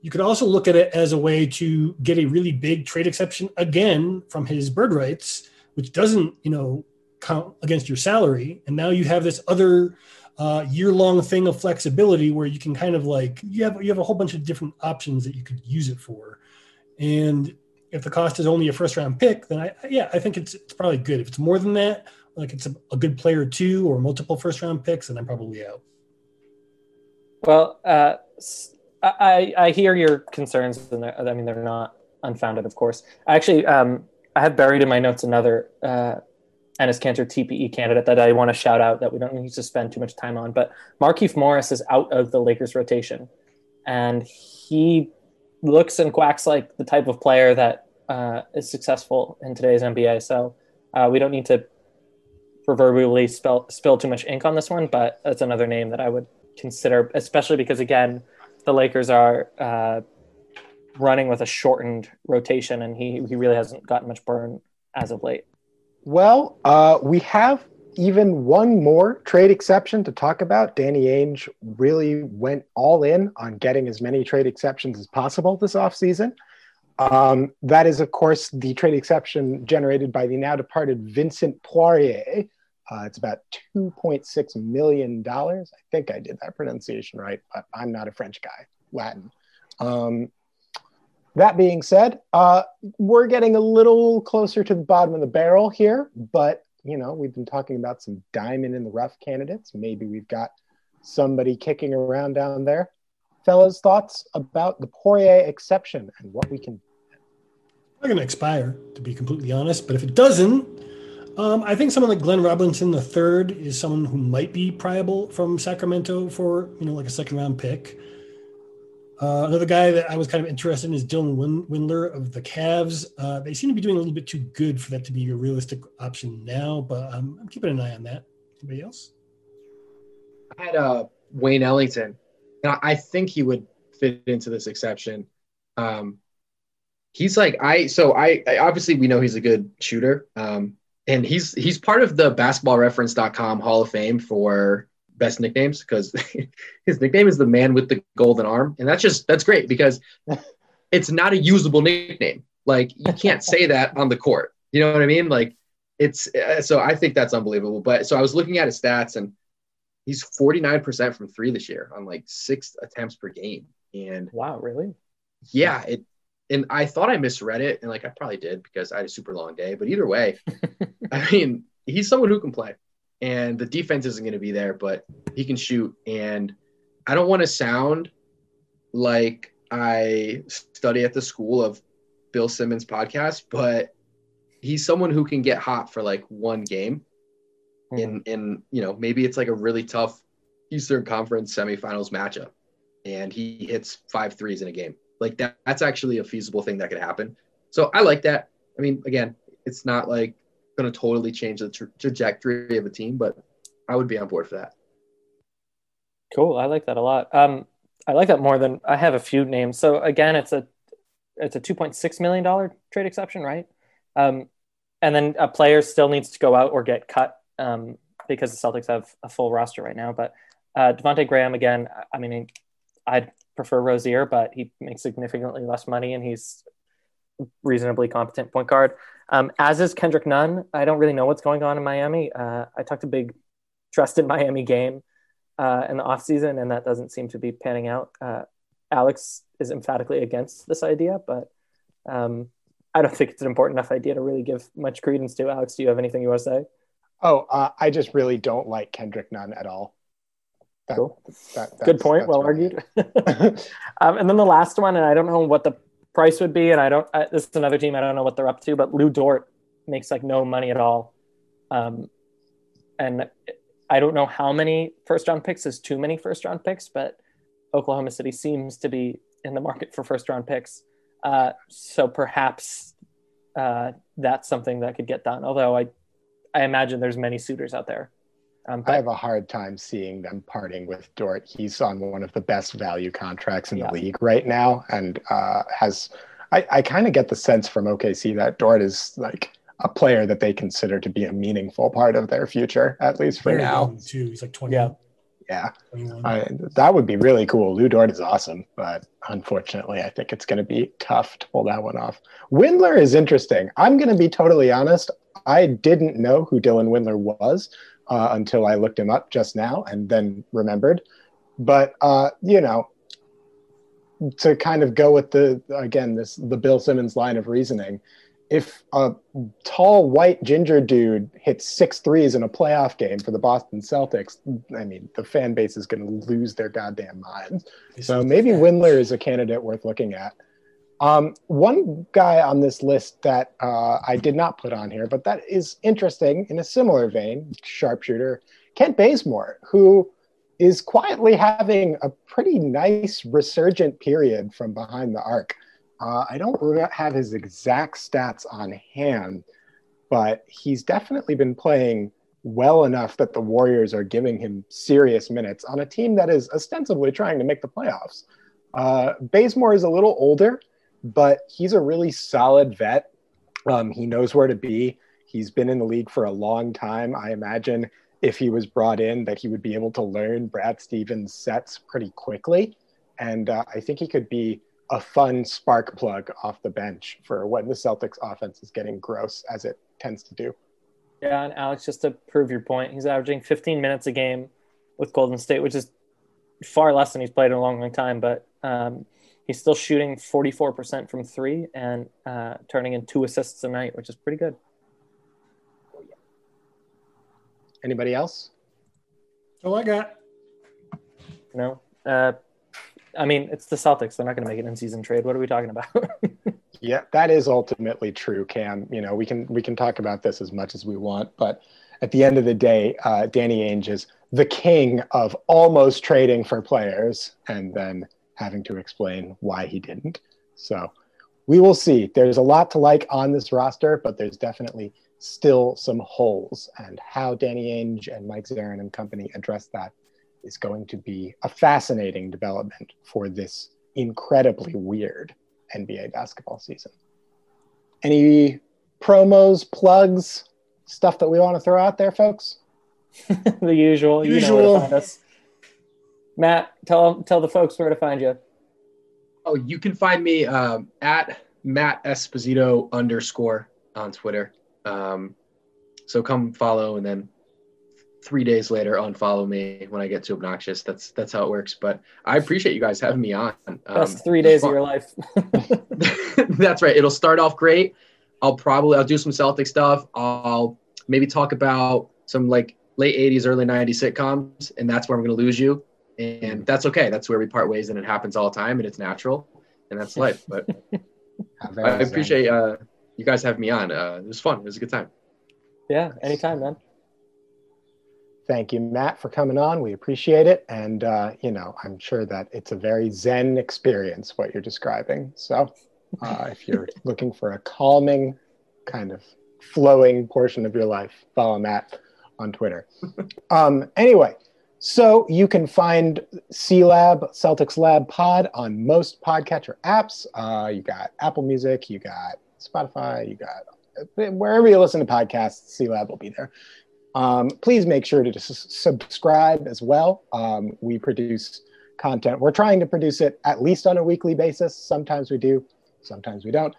you could also look at it as a way to get a really big trade exception again from his bird rights, which doesn't, you know, count against your salary. And now you have this other uh, year-long thing of flexibility where you can kind of like you have you have a whole bunch of different options that you could use it for, and if the cost is only a first-round pick, then I yeah I think it's it's probably good. If it's more than that, like it's a, a good player two or multiple first-round picks, then I'm probably out. Well, uh, I I hear your concerns, and I mean they're not unfounded, of course. I actually um, I have buried in my notes another. Uh, Enes Kanter TPE candidate that I want to shout out that we don't need to spend too much time on. But Markieff Morris is out of the Lakers rotation, and he looks and quacks like the type of player that uh, is successful in today's NBA. So uh, we don't need to proverbially spill, spill too much ink on this one, but that's another name that I would consider, especially because again, the Lakers are uh, running with a shortened rotation, and he he really hasn't gotten much burn as of late. Well, uh, we have even one more trade exception to talk about. Danny Ainge really went all in on getting as many trade exceptions as possible this offseason. Um, that is, of course, the trade exception generated by the now departed Vincent Poirier. Uh, it's about $2.6 million. I think I did that pronunciation right, but I'm not a French guy, Latin. Um, that being said, uh, we're getting a little closer to the bottom of the barrel here, but you know, we've been talking about some diamond in the rough candidates. Maybe we've got somebody kicking around down there. Fellas, thoughts about the Poirier exception and what we can. Not going to expire, to be completely honest. But if it doesn't, um, I think someone like Glenn Robinson III is someone who might be priable from Sacramento for you know like a second round pick. Uh, another guy that I was kind of interested in is Dylan Windler of the Cavs. Uh, they seem to be doing a little bit too good for that to be a realistic option now, but um, I'm keeping an eye on that. Anybody else? I had uh, Wayne Ellington, and I think he would fit into this exception. Um, he's like I so I, I, obviously we know he's a good shooter, um, and he's he's part of the BasketballReference.com Hall of Fame for best nicknames because his nickname is the man with the golden arm, and that's just that's great because it's not a usable nickname. Like you can't say that on the court. You know what I mean? Like it's uh, so I think that's unbelievable. But so I was looking at his stats and he's 49% from three this year on like six attempts per game. And wow, really? Yeah, it and I thought I misread it, and like I probably did because I had a super long day. But either way, I mean, he's someone who can play and the defense isn't going to be there, but he can shoot. And I don't want to sound like I study at the school of Bill Simmons podcast, but he's someone who can get hot for like one game. Mm-hmm. In in you know maybe it's like a really tough Eastern Conference semifinals matchup, and he hits five threes in a game. Like that, that's actually a feasible thing that could happen. So I like that. I mean, again, it's not like going to totally change the tra- trajectory of a team, but I would be on board for that. Cool. I like that a lot. Um, I like that more than I have a few names. So again, it's a it's a two point six million dollar trade exception, right? Um, and then a player still needs to go out or get cut um, because the Celtics have a full roster right now. But uh, Devonte Graham again. I mean, I'd prefer Rozier, but he makes significantly less money and he's reasonably competent point guard. Um, as is Kendrick Nunn. I don't really know what's going on in Miami. Uh, I talked a big trusted Miami game uh, in the offseason, and that doesn't seem to be panning out. Uh, Alex is emphatically against this idea, but um, I don't think it's an important enough idea to really give much credence to. Alex, do you have anything you want to say? Oh, uh, I just really don't like Kendrick Nunn at all. That, cool. That, Good point. Well argued. um, and then the last one, and I don't know what the price would be, and I don't. I, this is another team I don't know what they're up to, but Lu Dort makes like no money at all, um, and I don't know how many first round picks is too many first round picks, but Oklahoma City seems to be in the market for first round picks. Uh, so perhaps uh, that's something that could get done. Although I, I imagine there's many suitors out there. Um, I have a hard time seeing them parting with Dort. He's on one of the best value contracts in yeah. the league right now, and uh, has. I, I kind of get the sense from OKC that Dort is like a player that they consider to be a meaningful part of their future, at least for Very now. Too. He's like twenty. Yeah. Yeah, I, that would be really cool. Lu Dort is awesome, but unfortunately, I think it's going to be tough to pull that one off. Windler is interesting. I'm going to be totally honest. I didn't know who Dylan Windler was uh, until I looked him up just now and then remembered. But uh, you know, to kind of go with the again this the Bill Simmons line of reasoning, if a tall white ginger dude hits six threes in a playoff game for the Boston Celtics, I mean the fan base is going to lose their goddamn minds. So maybe Windler is a candidate worth looking at. Um, one guy on this list that uh, I did not put on here, but that is interesting in a similar vein, sharpshooter, Kent Bazemore, who is quietly having a pretty nice resurgent period from behind the arc. Uh, I don't have his exact stats on hand, but he's definitely been playing well enough that the Warriors are giving him serious minutes on a team that is ostensibly trying to make the playoffs. Uh, Bazemore is a little older but he's a really solid vet. Um, he knows where to be. He's been in the league for a long time. I imagine if he was brought in, that he would be able to learn Brad Stevens' sets pretty quickly. And uh, I think he could be a fun spark plug off the bench for when the Celtics offense is getting gross, as it tends to do. Yeah, and Alex, just to prove your point, he's averaging 15 minutes a game with Golden State, which is far less than he's played in a long, long time. But um, he's still shooting 44% from three and uh, turning in two assists a night, which is pretty good. Anybody else? Oh, I got. No. Uh, I mean, it's the Celtics. They're not going to make an in-season trade. What are we talking about? yeah, that is ultimately true, Cam. You know, we can we can talk about this as much as we want, but at the end of the day, uh, Danny Ainge is the king of almost trading for players and then having to explain why he didn't. So we will see. There's a lot to like on this roster, but there's definitely still some holes. And how Danny Ainge and Mike Zarren and company address that is going to be a fascinating development for this incredibly weird NBA basketball season. Any promos, plugs, stuff that we want to throw out there, folks? the usual. Usual. You know where to find us. Matt, tell tell the folks where to find you. Oh, you can find me um, at Matt Esposito underscore on Twitter. Um, so come follow, and then three days later unfollow me when I get too obnoxious. That's that's how it works. But I appreciate you guys having me on. Um, Best three days of your life. that's right. It'll start off great. I'll probably I'll do some Celtic stuff. I'll maybe talk about some like late 80s, early 90s sitcoms, and that's where I'm going to lose you and that's okay. That's where we part ways, and it happens all the time, and it's natural, and that's life. But I appreciate uh, you guys having me on. Uh, it was fun. It was a good time. Yeah, anytime, man. Thank you, Matt, for coming on. We appreciate it, and uh, you know, I'm sure that it's a very zen experience what you're describing. So Uh, if you're looking for a calming, kind of flowing portion of your life, follow Matt on Twitter. Um, anyway, so you can find C Lab, Celtics Lab Pod on most podcatcher apps. Uh, you got Apple Music, you got Spotify, you got wherever you listen to podcasts, C Lab will be there. Um, please make sure to subscribe as well. Um, we produce content. We're trying to produce it at least on a weekly basis. Sometimes we do, sometimes we don't.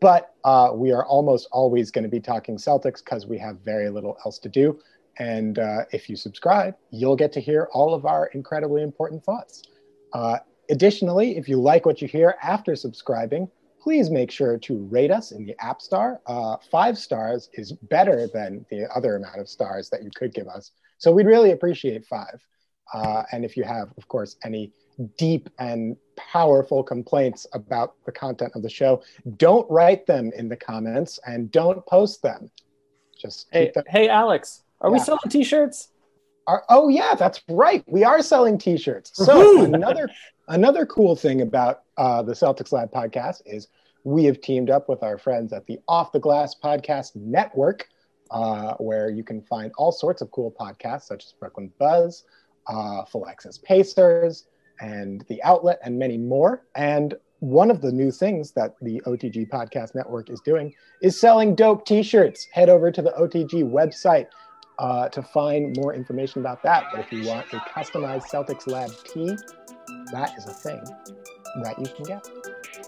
But uh, we are almost always going to be talking Celtics because we have very little else to do. And uh, if you subscribe, you'll get to hear all of our incredibly important thoughts. Uh, additionally, if you like what you hear after subscribing, please make sure to rate us in the App Store. Uh, five stars is better than the other amount of stars that you could give us. So we'd really appreciate five. Uh, and if you have, of course, any deep and powerful complaints about the content of the show, don't write them in the comments and don't post them. Just Hey, them- hey, Alex, are we selling T-shirts? are, oh yeah, that's right. We are selling T-shirts. So another another cool thing about uh, the Celtics Lab podcast is we have teamed up with our friends at the Off the Glass Podcast Network, uh, where you can find all sorts of cool podcasts such as Brooklyn Buzz, uh, Full Access Pacers, and The Outlet, and many more. And one of the new things that the OTG Podcast Network is doing is selling dope T-shirts. Head over to the OTG website uh, to find more information about that. But if you want a customized Celtics Lab tee, that is a thing that you can get.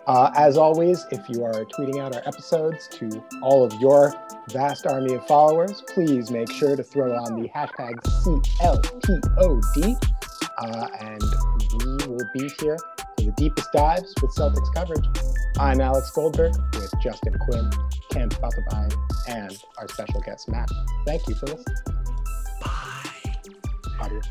Uh, as always, if you are tweeting out our episodes to all of your vast army of followers, please make sure to throw on the hashtag CLPOD. Uh, and we will be here for the deepest dives with Celtics coverage. I'm Alex Goldberg with Justin Quinn, Cam Spotify, and our special guest, Matt. Thank you for listening. Bye. Adios.